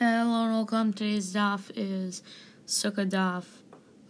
Hello and welcome. Today's daf is Sukkah daf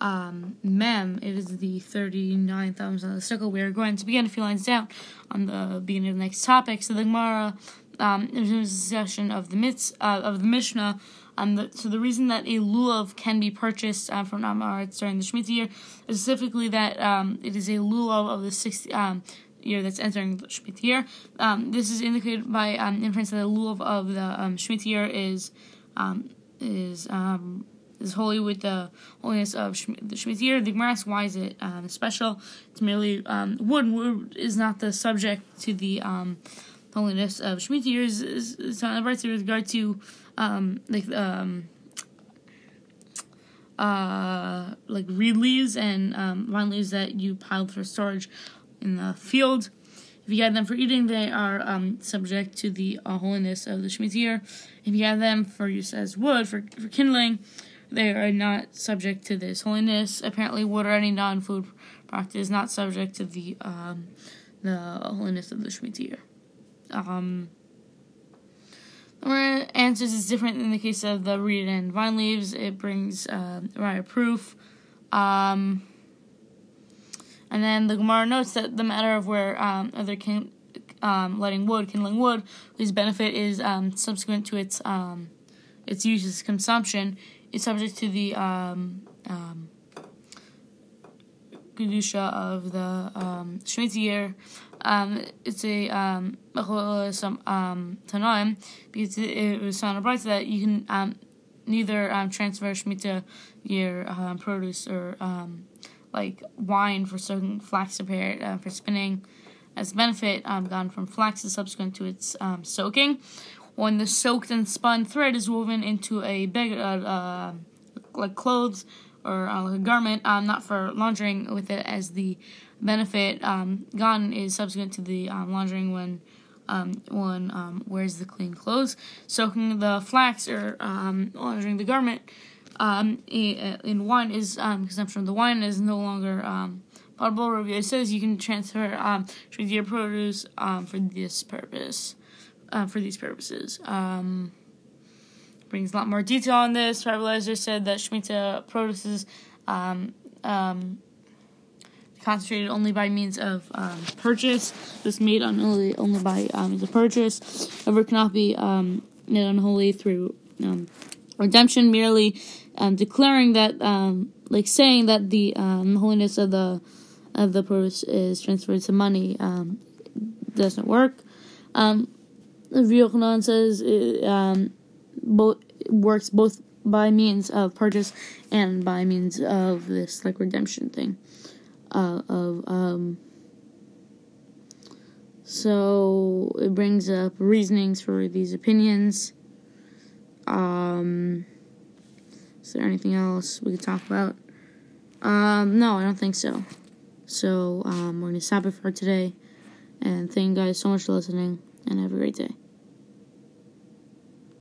um, Mem. It is the 39th of the Sukkah. We are going to begin a few lines down on the beginning of the next topic. So the Gemara um, a discussion of the mitz, uh, of the Mishnah. Um, the, so the reason that a lulav can be purchased uh, from Namaretz during the Shemitah year is specifically that um, it is a lulav of the 60, um, year that's entering the Shemitah year. Um, this is indicated by um, inference that the lulav of the um, Shemitah year is um, is um, is holy with the holiness of the Shemitah year. The Gemara asks why is it um, special? It's merely wood. Wood is not the subject to the holiness of Shemitah year. Is, is on right with regard to like uh, like reed leaves and um, vine leaves that you piled for storage in the field. If you gather them for eating, they are um, subject to the uh, holiness of the Shemitah year. If you gather them for use as wood, for, for kindling, they are not subject to this holiness. Apparently, wood or any non-food product is not subject to the um, the holiness of the Shemitah year. Um, answers is different in the case of the reed and vine leaves. It brings uh, proof. Um, and then the Gemara notes that the matter of where um, other can, um, letting wood, kindling wood, whose benefit is um, subsequent to its um, its use as consumption, is subject to the um, um, of the um, Shemitah year. Um, it's a um, um, tanaim because it was found bright that you can um, neither um, transfer Shemitah year um, produce or um, like wine for soaking flax prepared uh, for spinning as benefit um, gone from flax is subsequent to its um, soaking. When the soaked and spun thread is woven into a big, uh, uh, like clothes or uh, like a garment, um, not for laundering with it as the benefit um, gone is subsequent to the um, laundering when um, one um, wears the clean clothes. Soaking the flax or um, laundering the garment um, in wine is um, consumption of the wine is no longer um, potable. Review it says you can transfer um, your produce um, for this purpose, uh, for these purposes. Um, brings a lot more detail on this. Rabbi said that Shemitah produce is um, um, concentrated only by means of um, purchase. This made unholy only by um, of purchase. However, cannot be um, made unholy through um, redemption merely um, declaring that, um, like saying that the um, holiness of the of the purse is transferred to money um, doesn't work. Um, Yochanan says it um, both works both by means of purchase and by means of this like redemption thing. Uh, of um, so it brings up reasonings for these opinions. Um, is there anything else we could talk about? Um, no, I don't think so. So, um, we're to stop it for today. And thank you guys so much for listening, and have a great day.